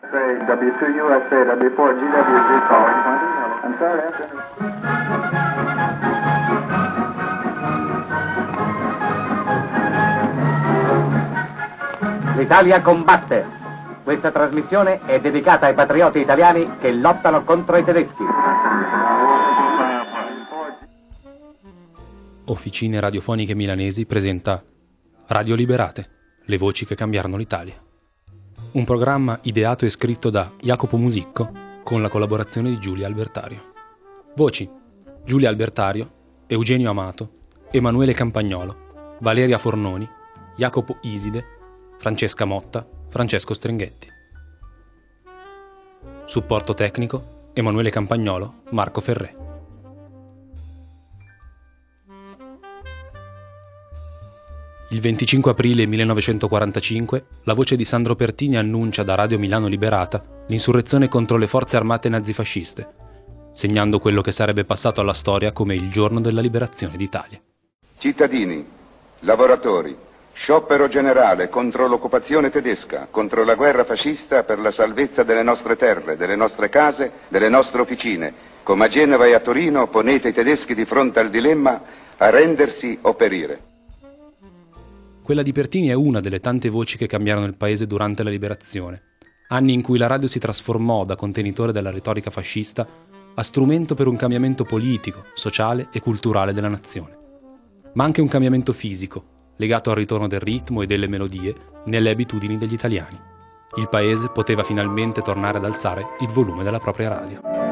W2USA, W4, GWZ calling. I'm sorry, after... L'Italia combatte. Questa trasmissione è dedicata ai patrioti italiani che lottano contro i tedeschi. Officine radiofoniche milanesi presenta Radio Liberate, le voci che cambiarono l'Italia. Un programma ideato e scritto da Jacopo Musicco con la collaborazione di Giulia Albertario. Voci: Giulia Albertario, Eugenio Amato, Emanuele Campagnolo, Valeria Fornoni, Jacopo Iside, Francesca Motta, Francesco Strenghetti. Supporto tecnico Emanuele Campagnolo, Marco Ferré. Il 25 aprile 1945 la voce di Sandro Pertini annuncia da Radio Milano Liberata l'insurrezione contro le forze armate nazifasciste, segnando quello che sarebbe passato alla storia come il giorno della liberazione d'Italia. Cittadini, lavoratori, sciopero generale contro l'occupazione tedesca, contro la guerra fascista per la salvezza delle nostre terre, delle nostre case, delle nostre officine. Come a Genova e a Torino ponete i tedeschi di fronte al dilemma a rendersi o perire. Quella di Pertini è una delle tante voci che cambiarono il paese durante la liberazione, anni in cui la radio si trasformò da contenitore della retorica fascista a strumento per un cambiamento politico, sociale e culturale della nazione. Ma anche un cambiamento fisico, legato al ritorno del ritmo e delle melodie nelle abitudini degli italiani. Il paese poteva finalmente tornare ad alzare il volume della propria radio.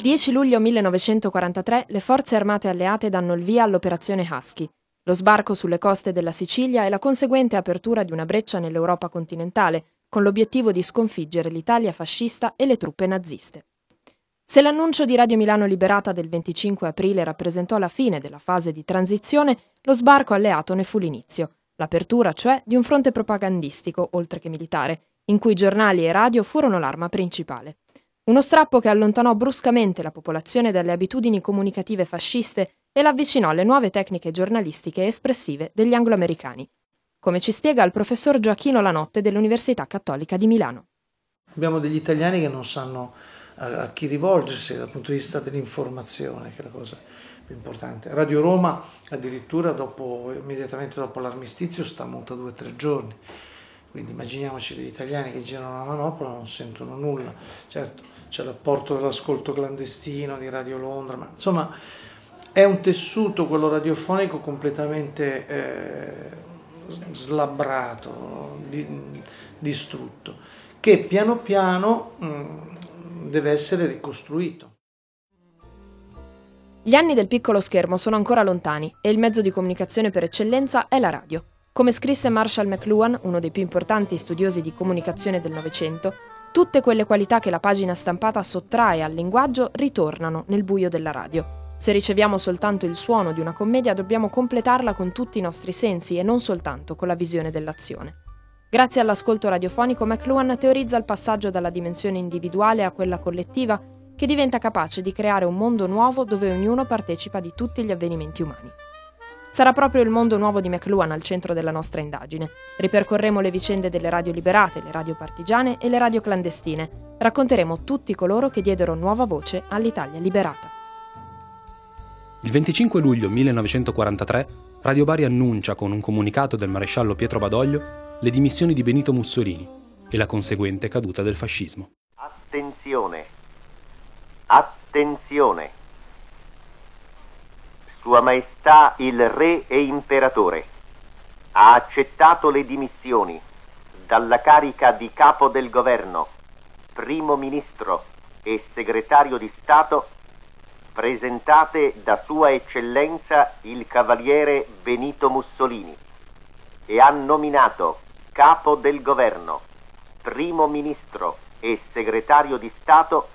10 luglio 1943 le forze armate alleate danno il via all'operazione Husky, lo sbarco sulle coste della Sicilia e la conseguente apertura di una breccia nell'Europa continentale, con l'obiettivo di sconfiggere l'Italia fascista e le truppe naziste. Se l'annuncio di Radio Milano Liberata del 25 aprile rappresentò la fine della fase di transizione, lo sbarco alleato ne fu l'inizio, l'apertura cioè di un fronte propagandistico, oltre che militare, in cui giornali e radio furono l'arma principale. Uno strappo che allontanò bruscamente la popolazione dalle abitudini comunicative fasciste e l'avvicinò alle nuove tecniche giornalistiche espressive degli angloamericani, come ci spiega il professor Gioacchino Lanotte dell'Università Cattolica di Milano. Abbiamo degli italiani che non sanno a, a chi rivolgersi dal punto di vista dell'informazione, che è la cosa più importante. Radio Roma addirittura dopo, immediatamente dopo l'armistizio sta muta due o tre giorni. Quindi immaginiamoci degli italiani che girano la manopola non sentono nulla. Certo, c'è l'apporto dell'ascolto clandestino di Radio Londra, ma insomma è un tessuto, quello radiofonico, completamente eh, slabbrato, di, distrutto, che piano piano mh, deve essere ricostruito. Gli anni del piccolo schermo sono ancora lontani e il mezzo di comunicazione per eccellenza è la radio. Come scrisse Marshall McLuhan, uno dei più importanti studiosi di comunicazione del Novecento, tutte quelle qualità che la pagina stampata sottrae al linguaggio ritornano nel buio della radio. Se riceviamo soltanto il suono di una commedia dobbiamo completarla con tutti i nostri sensi e non soltanto con la visione dell'azione. Grazie all'ascolto radiofonico McLuhan teorizza il passaggio dalla dimensione individuale a quella collettiva che diventa capace di creare un mondo nuovo dove ognuno partecipa di tutti gli avvenimenti umani. Sarà proprio il mondo nuovo di McLuhan al centro della nostra indagine. Ripercorremo le vicende delle radio liberate, le radio partigiane e le radio clandestine. Racconteremo tutti coloro che diedero nuova voce all'Italia liberata. Il 25 luglio 1943 Radio Bari annuncia con un comunicato del maresciallo Pietro Badoglio le dimissioni di Benito Mussolini e la conseguente caduta del fascismo. Attenzione, attenzione. Sua Maestà il Re e Imperatore. Ha accettato le dimissioni dalla carica di capo del governo, primo ministro e segretario di Stato presentate da Sua Eccellenza il Cavaliere Benito Mussolini e ha nominato capo del governo, primo ministro e segretario di Stato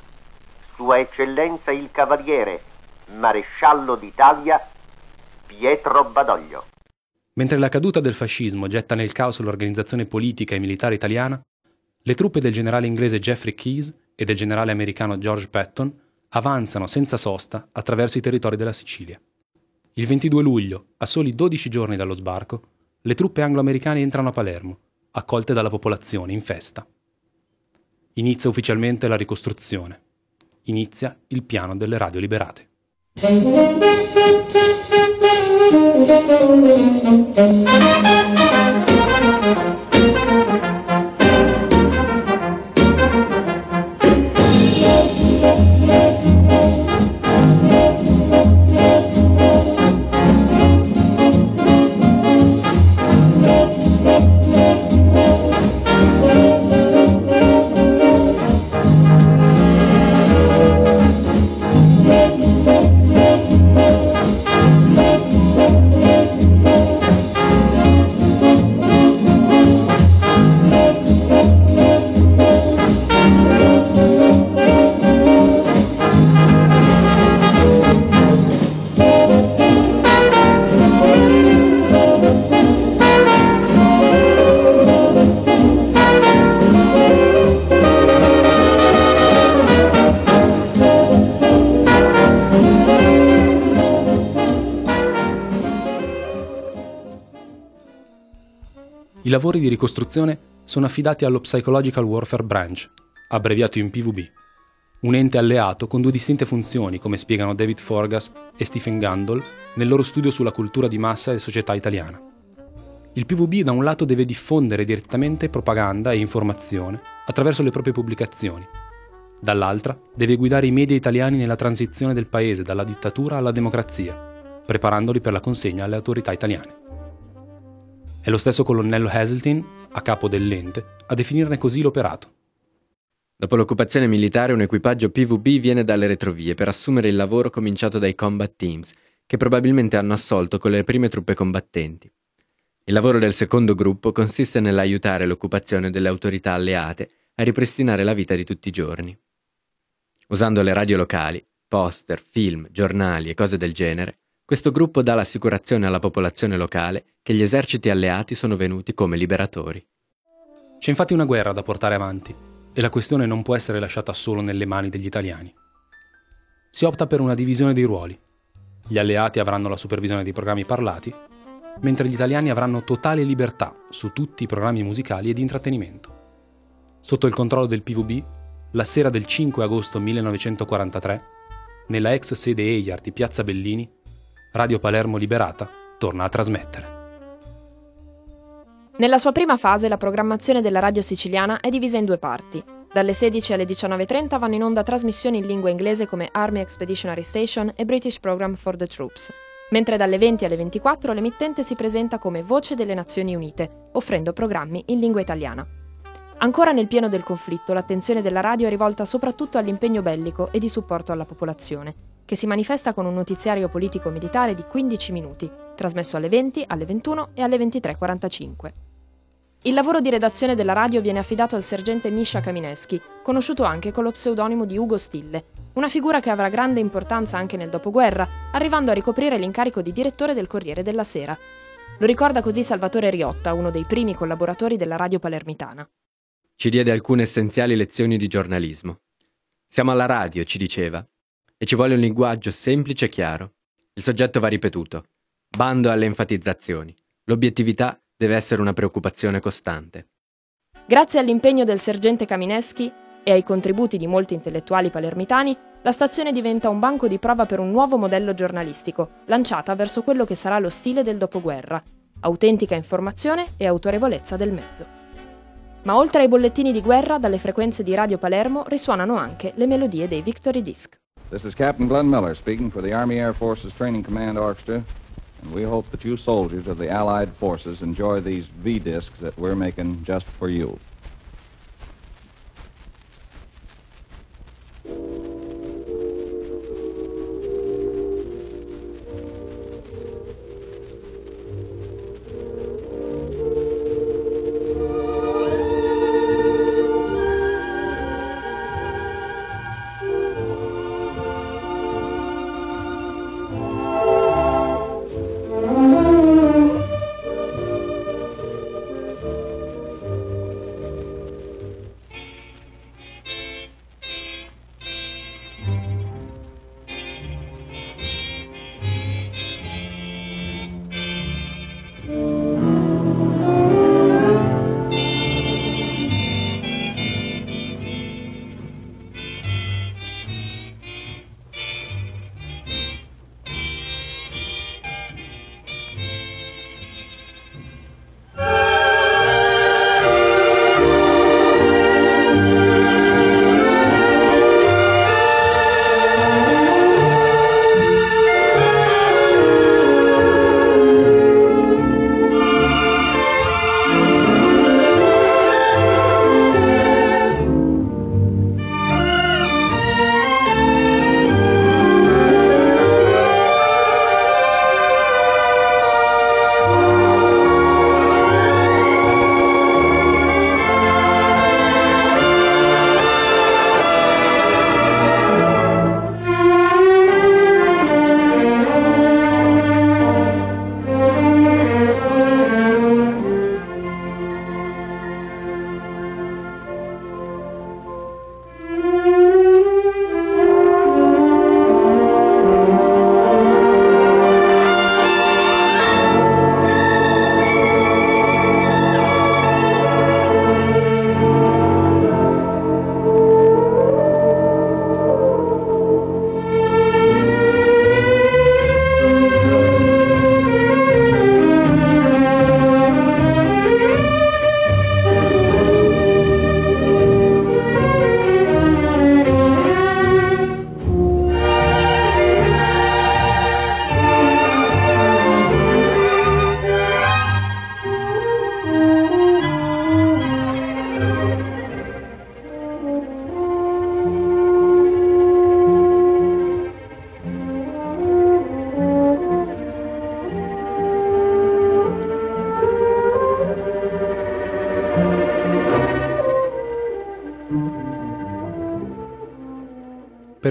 Sua Eccellenza il Cavaliere Maresciallo d'Italia Pietro Badoglio. Mentre la caduta del fascismo getta nel caos l'organizzazione politica e militare italiana, le truppe del generale inglese Jeffrey Keyes e del generale americano George Patton avanzano senza sosta attraverso i territori della Sicilia. Il 22 luglio, a soli 12 giorni dallo sbarco, le truppe anglo-americane entrano a Palermo, accolte dalla popolazione in festa. Inizia ufficialmente la ricostruzione. Inizia il piano delle radio liberate. I lavori di ricostruzione sono affidati allo Psychological Warfare Branch, abbreviato in PVB, un ente alleato con due distinte funzioni, come spiegano David Forgas e Stephen Gundle nel loro studio sulla cultura di massa e società italiana. Il PVB da un lato deve diffondere direttamente propaganda e informazione attraverso le proprie pubblicazioni, dall'altra deve guidare i media italiani nella transizione del paese dalla dittatura alla democrazia, preparandoli per la consegna alle autorità italiane. È lo stesso colonnello Hazeltine, a capo dell'ente, a definirne così l'operato. Dopo l'occupazione militare un equipaggio PVB viene dalle retrovie per assumere il lavoro cominciato dai combat teams, che probabilmente hanno assolto con le prime truppe combattenti. Il lavoro del secondo gruppo consiste nell'aiutare l'occupazione delle autorità alleate a ripristinare la vita di tutti i giorni. Usando le radio locali, poster, film, giornali e cose del genere, questo gruppo dà l'assicurazione alla popolazione locale che gli eserciti alleati sono venuti come liberatori. C'è infatti una guerra da portare avanti e la questione non può essere lasciata solo nelle mani degli italiani. Si opta per una divisione dei ruoli. Gli alleati avranno la supervisione dei programmi parlati, mentre gli italiani avranno totale libertà su tutti i programmi musicali e di intrattenimento. Sotto il controllo del PVB, la sera del 5 agosto 1943, nella ex sede EIAR di Piazza Bellini, Radio Palermo Liberata torna a trasmettere. Nella sua prima fase la programmazione della radio siciliana è divisa in due parti. Dalle 16 alle 19.30 vanno in onda trasmissioni in lingua inglese come Army Expeditionary Station e British Program for the Troops, mentre dalle 20 alle 24 l'emittente si presenta come Voce delle Nazioni Unite, offrendo programmi in lingua italiana. Ancora nel pieno del conflitto, l'attenzione della radio è rivolta soprattutto all'impegno bellico e di supporto alla popolazione, che si manifesta con un notiziario politico-militare di 15 minuti, trasmesso alle 20, alle 21 e alle 23.45. Il lavoro di redazione della radio viene affidato al sergente Misha Kamineschi, conosciuto anche con lo pseudonimo di Ugo Stille, una figura che avrà grande importanza anche nel dopoguerra, arrivando a ricoprire l'incarico di direttore del Corriere della Sera. Lo ricorda così Salvatore Riotta, uno dei primi collaboratori della radio palermitana. Ci diede alcune essenziali lezioni di giornalismo. Siamo alla radio, ci diceva, e ci vuole un linguaggio semplice e chiaro. Il soggetto va ripetuto. Bando alle enfatizzazioni. L'obiettività deve essere una preoccupazione costante. Grazie all'impegno del sergente Kamineschi e ai contributi di molti intellettuali palermitani, la stazione diventa un banco di prova per un nuovo modello giornalistico, lanciata verso quello che sarà lo stile del dopoguerra, autentica informazione e autorevolezza del mezzo. Ma oltre ai bollettini di guerra, dalle frequenze di Radio Palermo risuonano anche le melodie dei Victory Disc. This is Captain Glenn Miller speaking for the Army Air Forces Training Command Orchestra, and we hope that you soldiers of the Allied forces enjoy these V discs that we're making just for you.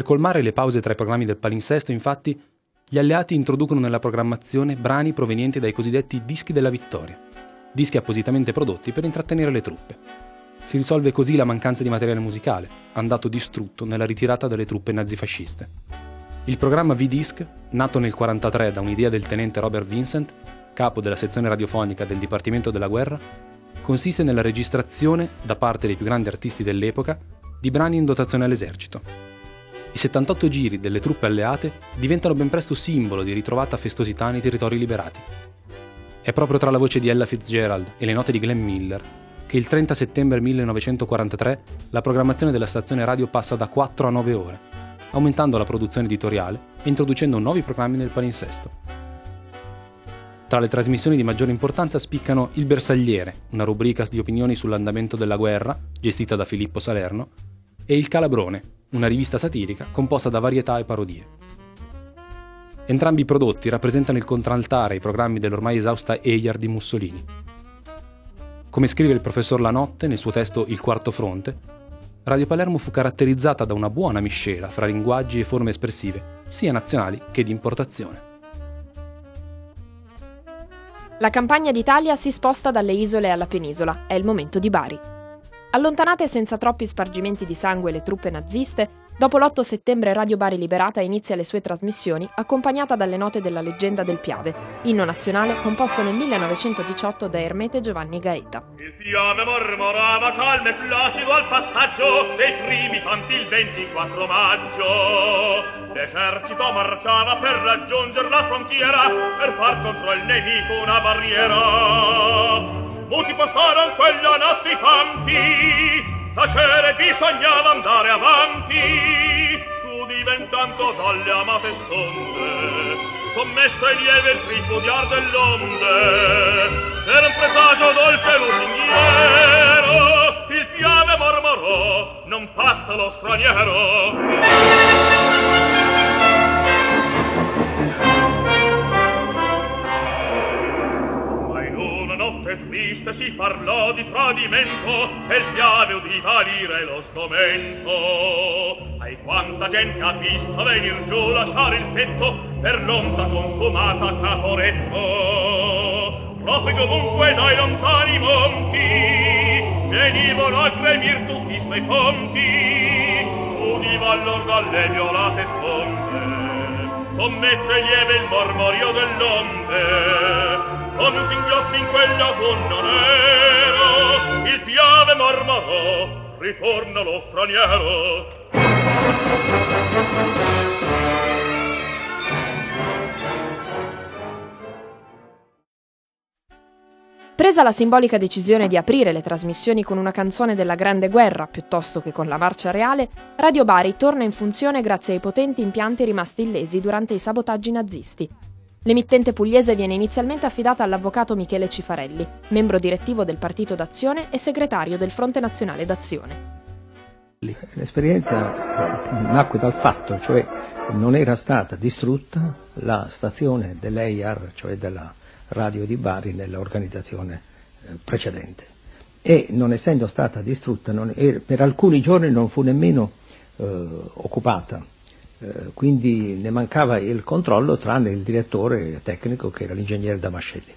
Colmare le pause tra i programmi del palinsesto, infatti, gli alleati introducono nella programmazione brani provenienti dai cosiddetti dischi della vittoria, dischi appositamente prodotti per intrattenere le truppe. Si risolve così la mancanza di materiale musicale, andato distrutto nella ritirata delle truppe nazifasciste. Il programma V-Disc, nato nel 1943 da un'idea del tenente Robert Vincent, capo della sezione radiofonica del Dipartimento della Guerra, consiste nella registrazione, da parte dei più grandi artisti dell'epoca, di brani in dotazione all'esercito, i 78 giri delle truppe alleate diventano ben presto simbolo di ritrovata festosità nei territori liberati. È proprio tra la voce di Ella Fitzgerald e le note di Glenn Miller che il 30 settembre 1943 la programmazione della stazione radio passa da 4 a 9 ore, aumentando la produzione editoriale e introducendo nuovi programmi nel palinsesto. Tra le trasmissioni di maggiore importanza spiccano Il Bersagliere, una rubrica di opinioni sull'andamento della guerra, gestita da Filippo Salerno, e Il Calabrone, una rivista satirica composta da varietà e parodie. Entrambi i prodotti rappresentano il contraltare ai programmi dell'ormai esausta Eyar di Mussolini. Come scrive il professor Lanotte nel suo testo Il quarto fronte, Radio Palermo fu caratterizzata da una buona miscela fra linguaggi e forme espressive, sia nazionali che di importazione. La campagna d'Italia si sposta dalle isole alla penisola, è il momento di Bari. Allontanate senza troppi spargimenti di sangue le truppe naziste, Dopo l'8 settembre Radio Bari Liberata inizia le sue trasmissioni accompagnata dalle note della leggenda del Piave, inno nazionale composto nel 1918 da Ermete Giovanni Gaeta. Il Piave mormorava calmo e placido al passaggio dei primi tanti il 24 maggio. L'esercito marciava per raggiungere la frontiera per far contro il nemico una barriera. muti passaron quella notte tanti tacere bisognava andare avanti. Su diventando dalle amate sponde sommessa e lieve il tripudiar dell'onde. Era un presagio dolce lusinghiero il piave mormorò non passa lo straniero. e triste si parlò di tradimento e il piave udì valire lo sgomento ai quanta gente ha visto venir giù lasciare il petto per l'onta consumata caporetto. Proprio comunque dai lontani monti venivano a gremir tutti suoi conti udiva allor dalle violate sponde sommesse lieve il mormorio dell'onde. Come singhiozzi in quella donna nera il piave mormorò ritorna lo straniero. Presa la simbolica decisione di aprire le trasmissioni con una canzone della Grande Guerra piuttosto che con la marcia reale, Radio Bari torna in funzione grazie ai potenti impianti rimasti illesi durante i sabotaggi nazisti, L'emittente pugliese viene inizialmente affidata all'avvocato Michele Cifarelli, membro direttivo del Partito d'Azione e segretario del Fronte Nazionale d'Azione. L'esperienza nacque dal fatto, cioè non era stata distrutta la stazione dell'EIAR, cioè della radio di Bari, nell'organizzazione eh, precedente. E non essendo stata distrutta, non, per alcuni giorni non fu nemmeno eh, occupata eh, quindi ne mancava il controllo tranne il direttore tecnico che era l'ingegnere Damascelli.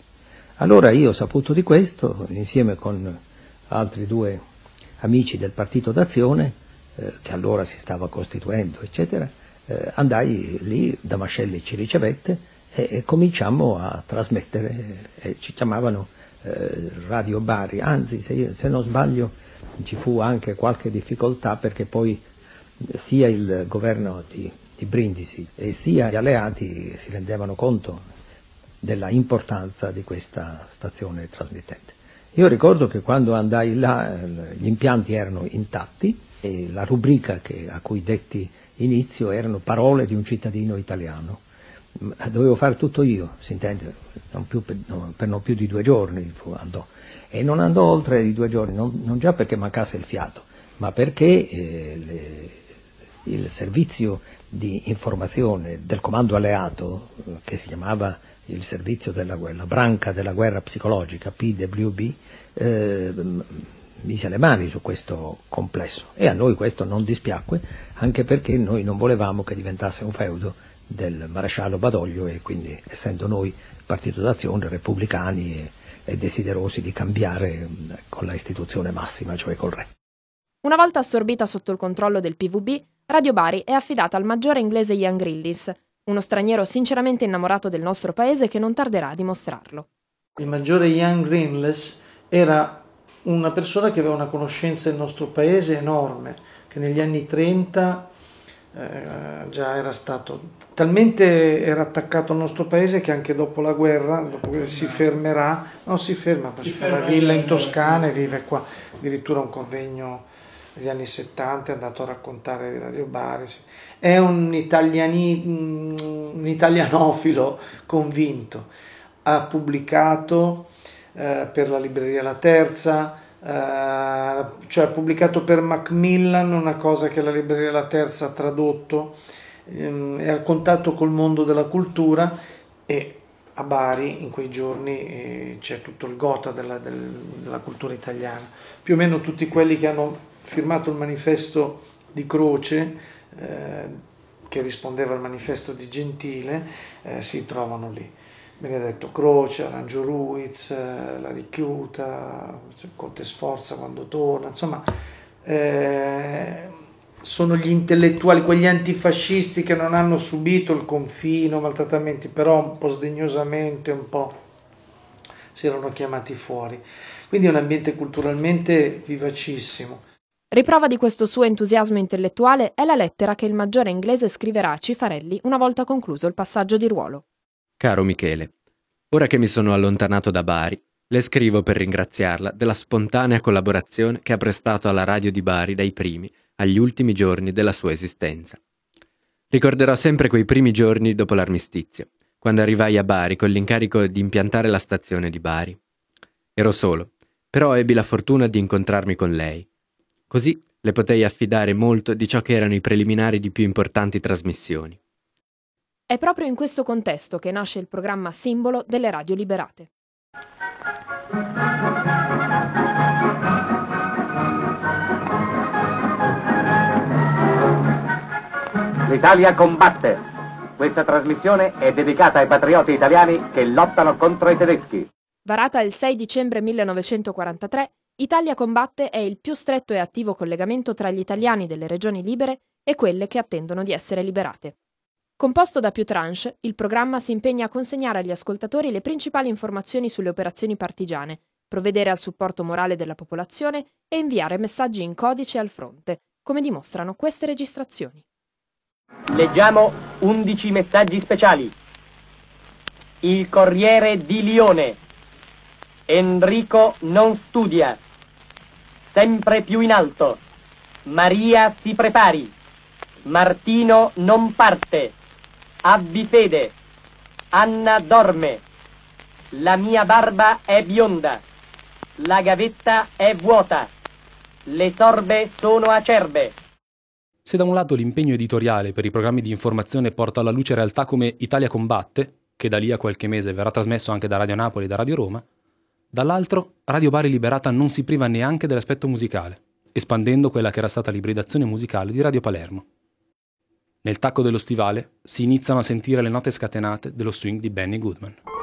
Allora io ho saputo di questo, insieme con altri due amici del Partito d'Azione, eh, che allora si stava costituendo, eccetera, eh, andai lì, Damascelli ci ricevette e, e cominciammo a trasmettere, e ci chiamavano eh, Radio Bari, anzi se, se non sbaglio ci fu anche qualche difficoltà perché poi sia il governo di, di Brindisi e sia gli alleati si rendevano conto della importanza di questa stazione trasmittente. Io ricordo che quando andai là gli impianti erano intatti e la rubrica che, a cui detti inizio erano parole di un cittadino italiano. Dovevo fare tutto io, si intende, non per, non, per, non più di due giorni andò. E non andò oltre di due giorni, non, non già perché mancasse il fiato, ma perché eh, le, il servizio di informazione del comando alleato, che si chiamava il servizio della guerra, la branca della guerra psicologica, PWB, eh, mise le mani su questo complesso e a noi questo non dispiacque, anche perché noi non volevamo che diventasse un feudo del maresciallo Badoglio e quindi essendo noi partito d'azione, repubblicani e, e desiderosi di cambiare con la istituzione massima, cioè col re. Una volta assorbita sotto il controllo del PVB, Radio Bari è affidata al maggiore inglese Ian Grillis, uno straniero sinceramente innamorato del nostro paese che non tarderà a dimostrarlo. Il maggiore Ian Greenless era una persona che aveva una conoscenza del nostro paese enorme, che negli anni 30 eh, già era stato talmente era attaccato al nostro paese che anche dopo la guerra, dopo che si fermerà, non si ferma, si fa una villa in Toscana e vive qua, addirittura un convegno negli anni 70 è andato a raccontare di Radio Bari. Sì. È un, italiani, un italianofilo convinto, ha pubblicato eh, per la libreria La Terza, eh, cioè ha pubblicato per Macmillan una cosa che la libreria La Terza ha tradotto, ehm, è a contatto col mondo della cultura e a Bari in quei giorni eh, c'è tutto il gota della, del, della cultura italiana. Più o meno tutti quelli che hanno firmato il manifesto di Croce, eh, che rispondeva al manifesto di Gentile, eh, si trovano lì. Benedetto Croce, Arangio Ruiz, eh, La Ricchiuta, Conte Sforza quando torna, insomma, eh, sono gli intellettuali, quegli antifascisti che non hanno subito il confino, maltrattamenti, però un po' sdegnosamente, un po' si erano chiamati fuori. Quindi è un ambiente culturalmente vivacissimo. Riprova di questo suo entusiasmo intellettuale è la lettera che il maggiore inglese scriverà a Cifarelli una volta concluso il passaggio di ruolo. Caro Michele, ora che mi sono allontanato da Bari, le scrivo per ringraziarla della spontanea collaborazione che ha prestato alla radio di Bari dai primi agli ultimi giorni della sua esistenza. Ricorderò sempre quei primi giorni dopo l'armistizio, quando arrivai a Bari con l'incarico di impiantare la stazione di Bari. Ero solo, però ebbi la fortuna di incontrarmi con lei. Così le potei affidare molto di ciò che erano i preliminari di più importanti trasmissioni. È proprio in questo contesto che nasce il programma simbolo delle radio liberate. L'Italia combatte. Questa trasmissione è dedicata ai patrioti italiani che lottano contro i tedeschi. Varata il 6 dicembre 1943, Italia Combatte è il più stretto e attivo collegamento tra gli italiani delle regioni libere e quelle che attendono di essere liberate. Composto da più tranche, il programma si impegna a consegnare agli ascoltatori le principali informazioni sulle operazioni partigiane, provvedere al supporto morale della popolazione e inviare messaggi in codice al fronte, come dimostrano queste registrazioni. Leggiamo 11 messaggi speciali. Il Corriere di Lione. Enrico non studia. Sempre più in alto. Maria si prepari. Martino non parte. Abbi fede. Anna dorme. La mia barba è bionda. La gavetta è vuota. Le sorbe sono acerbe. Se da un lato l'impegno editoriale per i programmi di informazione porta alla luce realtà come Italia combatte, che da lì a qualche mese verrà trasmesso anche da Radio Napoli e da Radio Roma, dall'altro Radio Bari Liberata non si priva neanche dell'aspetto musicale, espandendo quella che era stata l'ibridazione musicale di Radio Palermo. Nel tacco dello stivale si iniziano a sentire le note scatenate dello swing di Benny Goodman.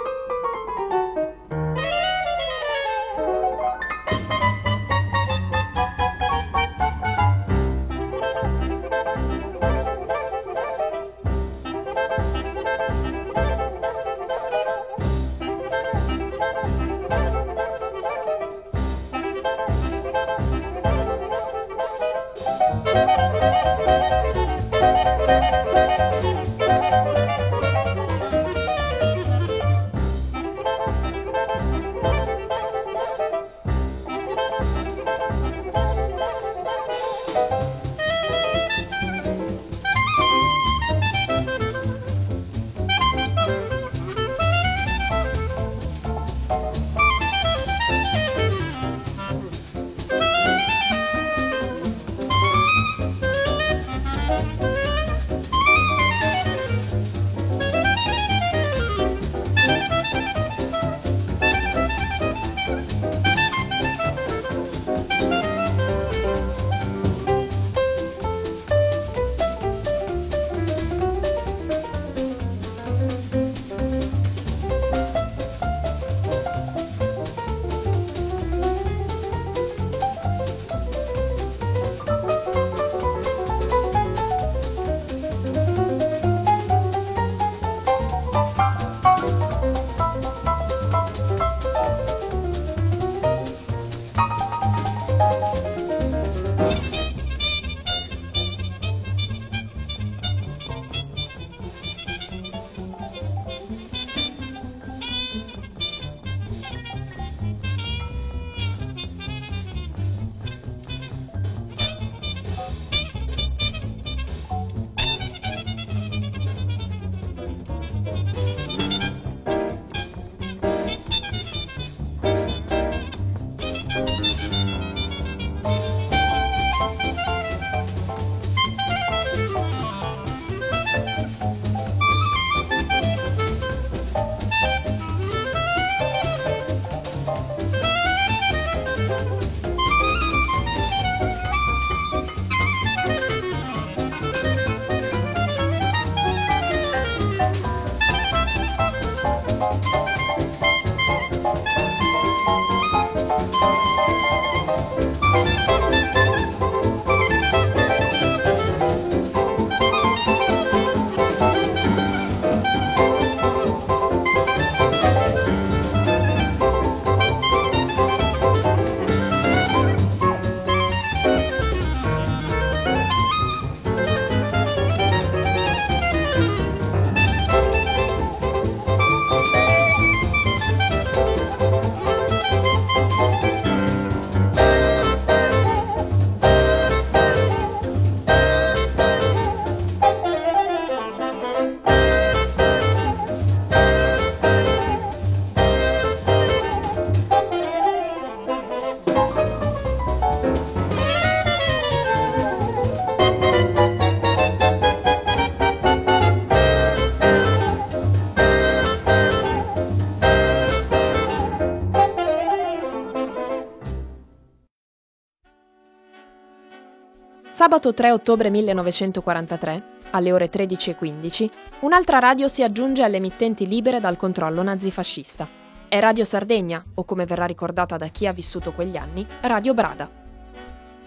Sabato 3 ottobre 1943, alle ore 13.15, un'altra radio si aggiunge alle emittenti libere dal controllo nazifascista. È Radio Sardegna, o come verrà ricordata da chi ha vissuto quegli anni, Radio Brada.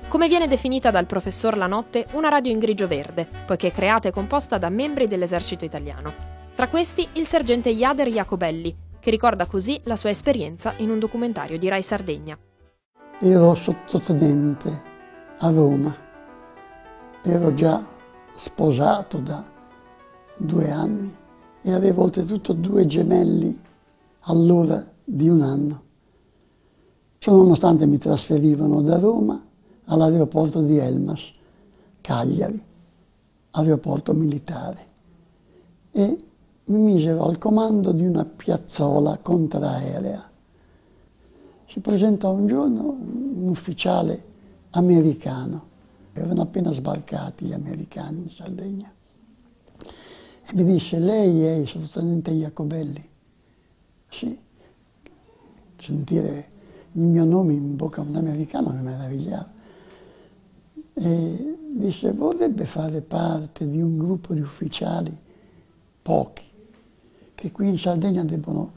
Come viene definita dal professor Lanotte, una radio in grigio-verde, poiché creata e composta da membri dell'esercito italiano. Tra questi il sergente Jader Jacobelli, che ricorda così la sua esperienza in un documentario di Rai Sardegna. Ero sottotenente a Roma ero già sposato da due anni e avevo oltretutto due gemelli allora di un anno. Ciò nonostante mi trasferivano da Roma all'aeroporto di Elmas, Cagliari, aeroporto militare, e mi misero al comando di una piazzola contraerea. Si presentò un giorno un ufficiale americano erano appena sbarcati gli americani in Sardegna. E mi disse, lei è il sottotenente Jacobelli? Sì. Sentire il mio nome in bocca a un americano mi meravigliava. E disse, vorrebbe fare parte di un gruppo di ufficiali, pochi, che qui in Sardegna debbono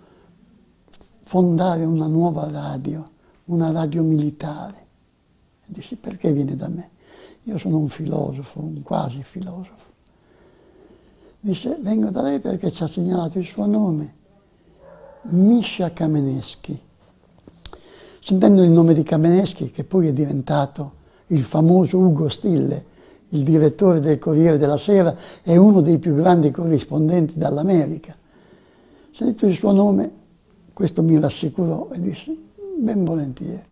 fondare una nuova radio, una radio militare. E disse, perché viene da me? Io sono un filosofo, un quasi filosofo. Dice, vengo da lei perché ci ha segnalato il suo nome, Misha Kameneschi. Sentendo il nome di Kameneschi, che poi è diventato il famoso Ugo Stille, il direttore del Corriere della Sera e uno dei più grandi corrispondenti dall'America. Sentito il suo nome, questo mi rassicurò e disse, ben volentieri.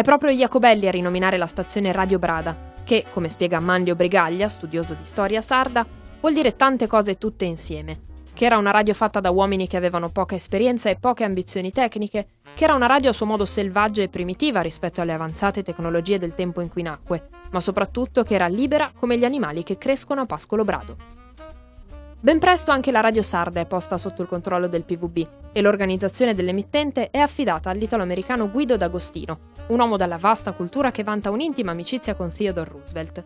È proprio Jacobelli a rinominare la stazione Radio Brada, che, come spiega Manlio Brigaglia, studioso di storia sarda, vuol dire tante cose tutte insieme. Che era una radio fatta da uomini che avevano poca esperienza e poche ambizioni tecniche, che era una radio a suo modo selvaggia e primitiva rispetto alle avanzate tecnologie del tempo in cui nacque, ma soprattutto che era libera come gli animali che crescono a Pascolo Brado. Ben presto anche la radio sarda è posta sotto il controllo del PVB e l'organizzazione dell'emittente è affidata all'italo-americano Guido D'Agostino, un uomo dalla vasta cultura che vanta un'intima amicizia con Theodore Roosevelt.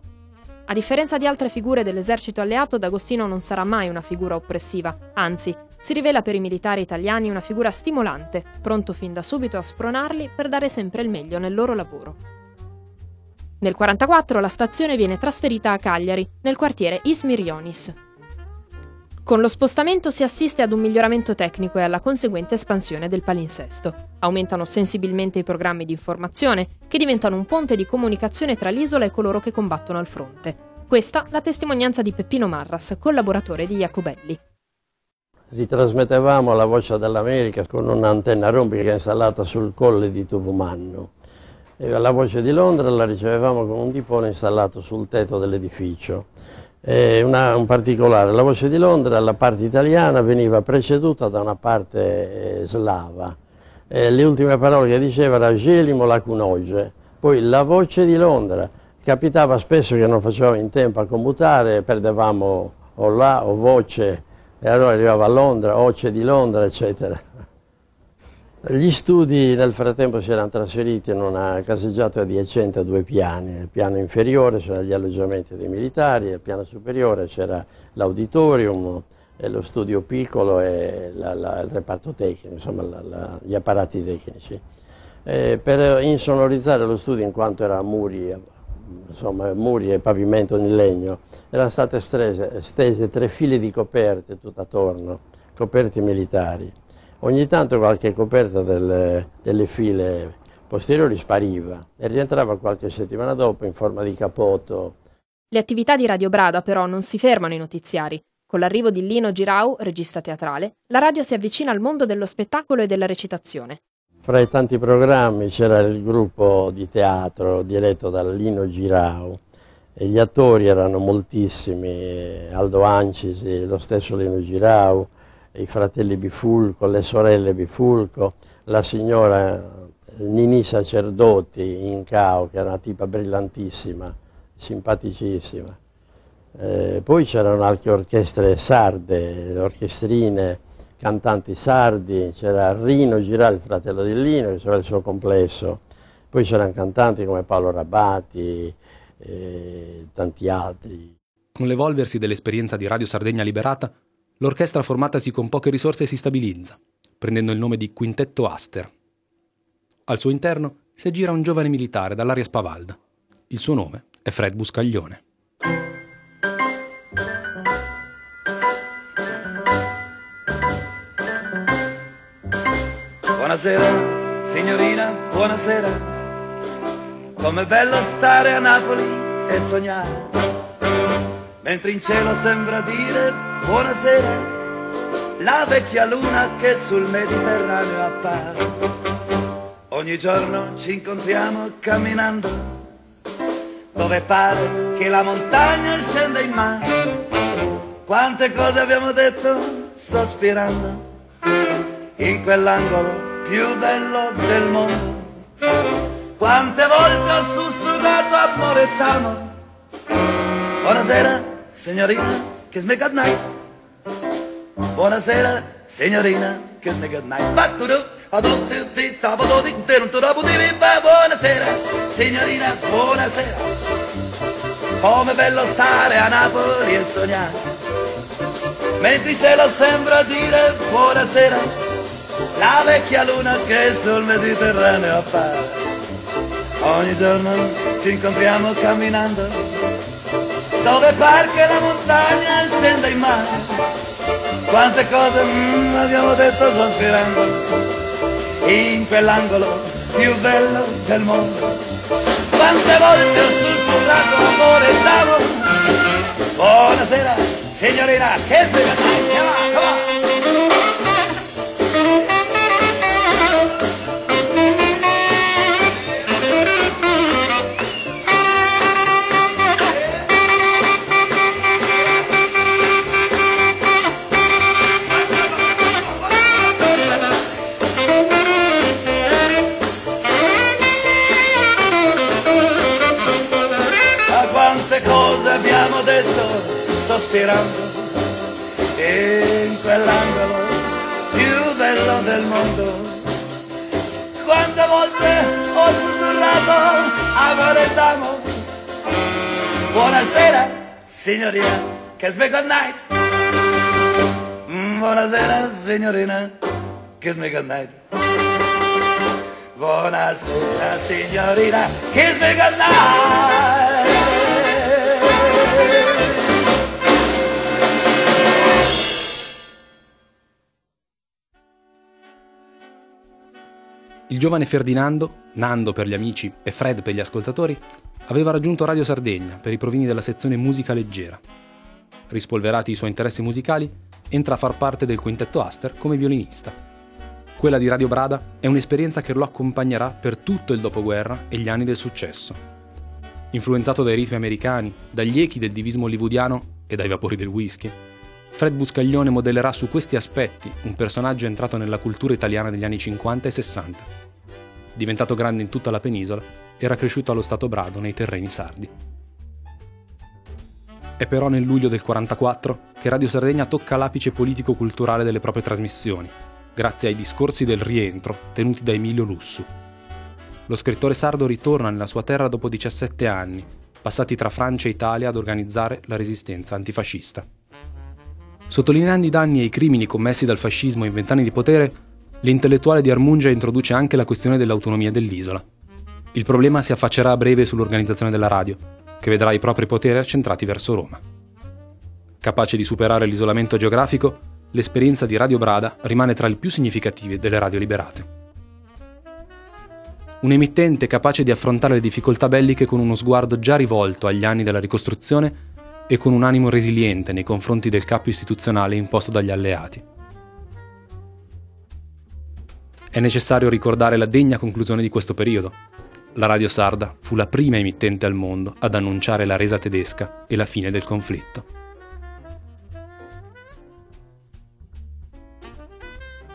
A differenza di altre figure dell'esercito alleato, D'Agostino non sarà mai una figura oppressiva, anzi, si rivela per i militari italiani una figura stimolante, pronto fin da subito a spronarli per dare sempre il meglio nel loro lavoro. Nel 1944 la stazione viene trasferita a Cagliari, nel quartiere Ismirionis, con lo spostamento si assiste ad un miglioramento tecnico e alla conseguente espansione del palinsesto. Aumentano sensibilmente i programmi di informazione, che diventano un ponte di comunicazione tra l'isola e coloro che combattono al fronte. Questa la testimonianza di Peppino Marras, collaboratore di Jacobelli. Ritrasmettevamo la voce dell'America con un'antenna rombica installata sul colle di Tuvumanno. E la voce di Londra la ricevevamo con un tipone installato sul tetto dell'edificio. Eh, una, un particolare, la voce di Londra, la parte italiana veniva preceduta da una parte eh, slava, e le ultime parole che diceva era Gelimo la cunoge, poi la voce di Londra, capitava spesso che non facevamo in tempo a commutare, perdevamo o là o voce e allora arrivava a Londra, voce di Londra, eccetera. Gli studi nel frattempo si erano trasferiti in una caseggiata adiacente a due piani, il piano inferiore c'erano gli alloggiamenti dei militari, il piano superiore c'era l'auditorium, lo studio piccolo e la, la, il reparto tecnico, insomma la, gli apparati tecnici. Eh, per insonorizzare lo studio in quanto era muri, insomma, muri e pavimento in legno, erano state stese, stese tre file di coperte tutto attorno, coperte militari. Ogni tanto qualche coperta delle, delle file posteriori spariva e rientrava qualche settimana dopo in forma di capotto. Le attività di Radio Brada però non si fermano ai notiziari. Con l'arrivo di Lino Girau, regista teatrale, la radio si avvicina al mondo dello spettacolo e della recitazione. Fra i tanti programmi c'era il gruppo di teatro diretto da Lino Girau e gli attori erano moltissimi, Aldo Ancisi, lo stesso Lino Girau, i fratelli Bifulco, le sorelle Bifulco, la signora Nini Sacerdoti in Cao, che era una tipa brillantissima, simpaticissima. Eh, poi c'erano anche orchestre sarde, orchestrine, cantanti sardi, c'era Rino Girà, il fratello di Lino, che aveva il suo complesso, poi c'erano cantanti come Paolo Rabati e tanti altri. Con l'evolversi dell'esperienza di Radio Sardegna Liberata, l'orchestra formatasi con poche risorse si stabilizza, prendendo il nome di Quintetto Aster. Al suo interno si aggira un giovane militare dall'aria spavalda. Il suo nome è Fred Buscaglione. Buonasera, signorina, buonasera. Com'è bello stare a Napoli e sognare. Mentre in cielo sembra dire buonasera la vecchia luna che sul Mediterraneo appare. Ogni giorno ci incontriamo camminando dove pare che la montagna scenda in mare. Quante cose abbiamo detto sospirando in quell'angolo più bello del mondo. Quante volte ho sussurrato amore t'amo. Buonasera, signorina, kiss me goodnight. Buonasera, signorina, kiss me goodnight. Buonasera, signorina, buonasera. Come bello stare a Napoli e sognare. Mentre il cielo sembra dire buonasera la vecchia luna che sul Mediterraneo appare. Ogni giorno ci incontriamo camminando, dove par che la montagna scenda in mare. Quante cose mm, abbiamo detto sospirando, in quell'angolo più bello del mondo. Quante volte ho sussurrato amore e stavo. Buonasera, signorina, che bella come signorina, kiss me goodnight. Mm, buonasera, signorina, kiss me goodnight. Buonasera, signorina, kiss me good Il giovane Ferdinando, Nando per gli amici e Fred per gli ascoltatori, aveva raggiunto Radio Sardegna per i provini della sezione musica leggera. Rispolverati i suoi interessi musicali, entra a far parte del quintetto Aster come violinista. Quella di Radio Brada è un'esperienza che lo accompagnerà per tutto il dopoguerra e gli anni del successo. Influenzato dai ritmi americani, dagli echi del divismo hollywoodiano e dai vapori del whisky, Fred Buscaglione modellerà su questi aspetti un personaggio entrato nella cultura italiana negli anni 50 e 60. Diventato grande in tutta la penisola, era cresciuto allo Stato Brado nei terreni sardi. È però nel luglio del 44 che Radio Sardegna tocca l'apice politico-culturale delle proprie trasmissioni, grazie ai discorsi del rientro tenuti da Emilio Lussu. Lo scrittore sardo ritorna nella sua terra dopo 17 anni, passati tra Francia e Italia ad organizzare la resistenza antifascista. Sottolineando i danni e i crimini commessi dal fascismo in vent'anni di potere, l'intellettuale di Armungia introduce anche la questione dell'autonomia dell'isola. Il problema si affaccerà a breve sull'organizzazione della radio, che vedrà i propri poteri accentrati verso Roma. Capace di superare l'isolamento geografico, l'esperienza di Radio Brada rimane tra le più significative delle radio liberate. Un emittente capace di affrontare le difficoltà belliche con uno sguardo già rivolto agli anni della ricostruzione e con un animo resiliente nei confronti del capo istituzionale imposto dagli alleati. È necessario ricordare la degna conclusione di questo periodo. La Radio Sarda fu la prima emittente al mondo ad annunciare la resa tedesca e la fine del conflitto.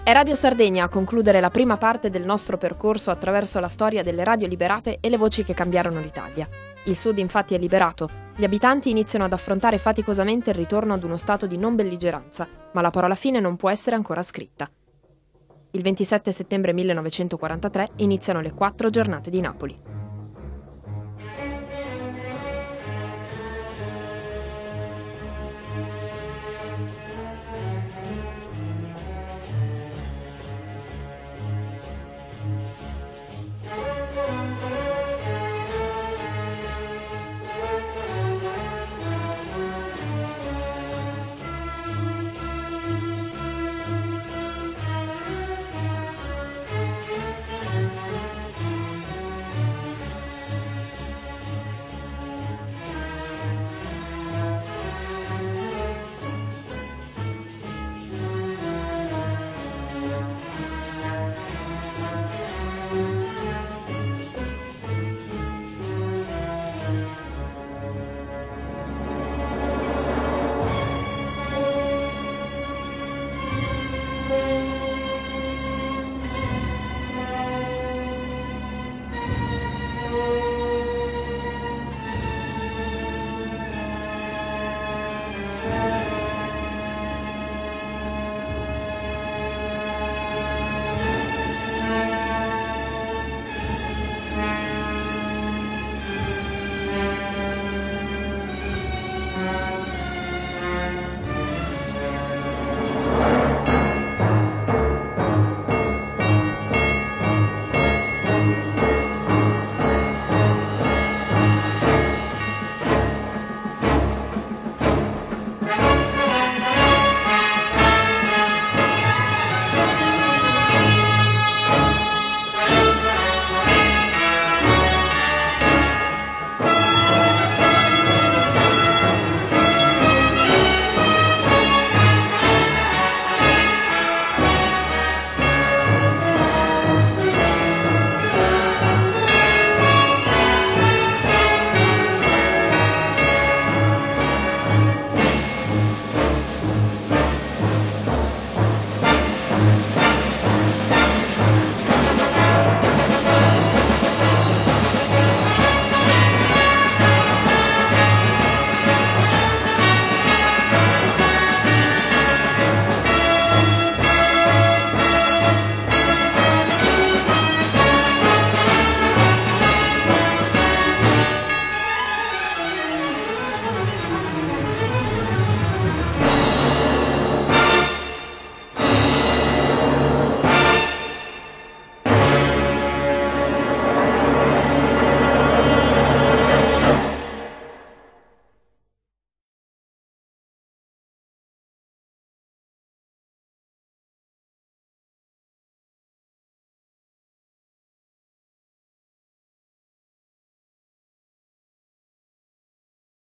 È Radio Sardegna a concludere la prima parte del nostro percorso attraverso la storia delle radio liberate e le voci che cambiarono l'Italia. Il Sud infatti è liberato, gli abitanti iniziano ad affrontare faticosamente il ritorno ad uno stato di non belligeranza, ma la parola fine non può essere ancora scritta. Il 27 settembre 1943 iniziano le quattro giornate di Napoli.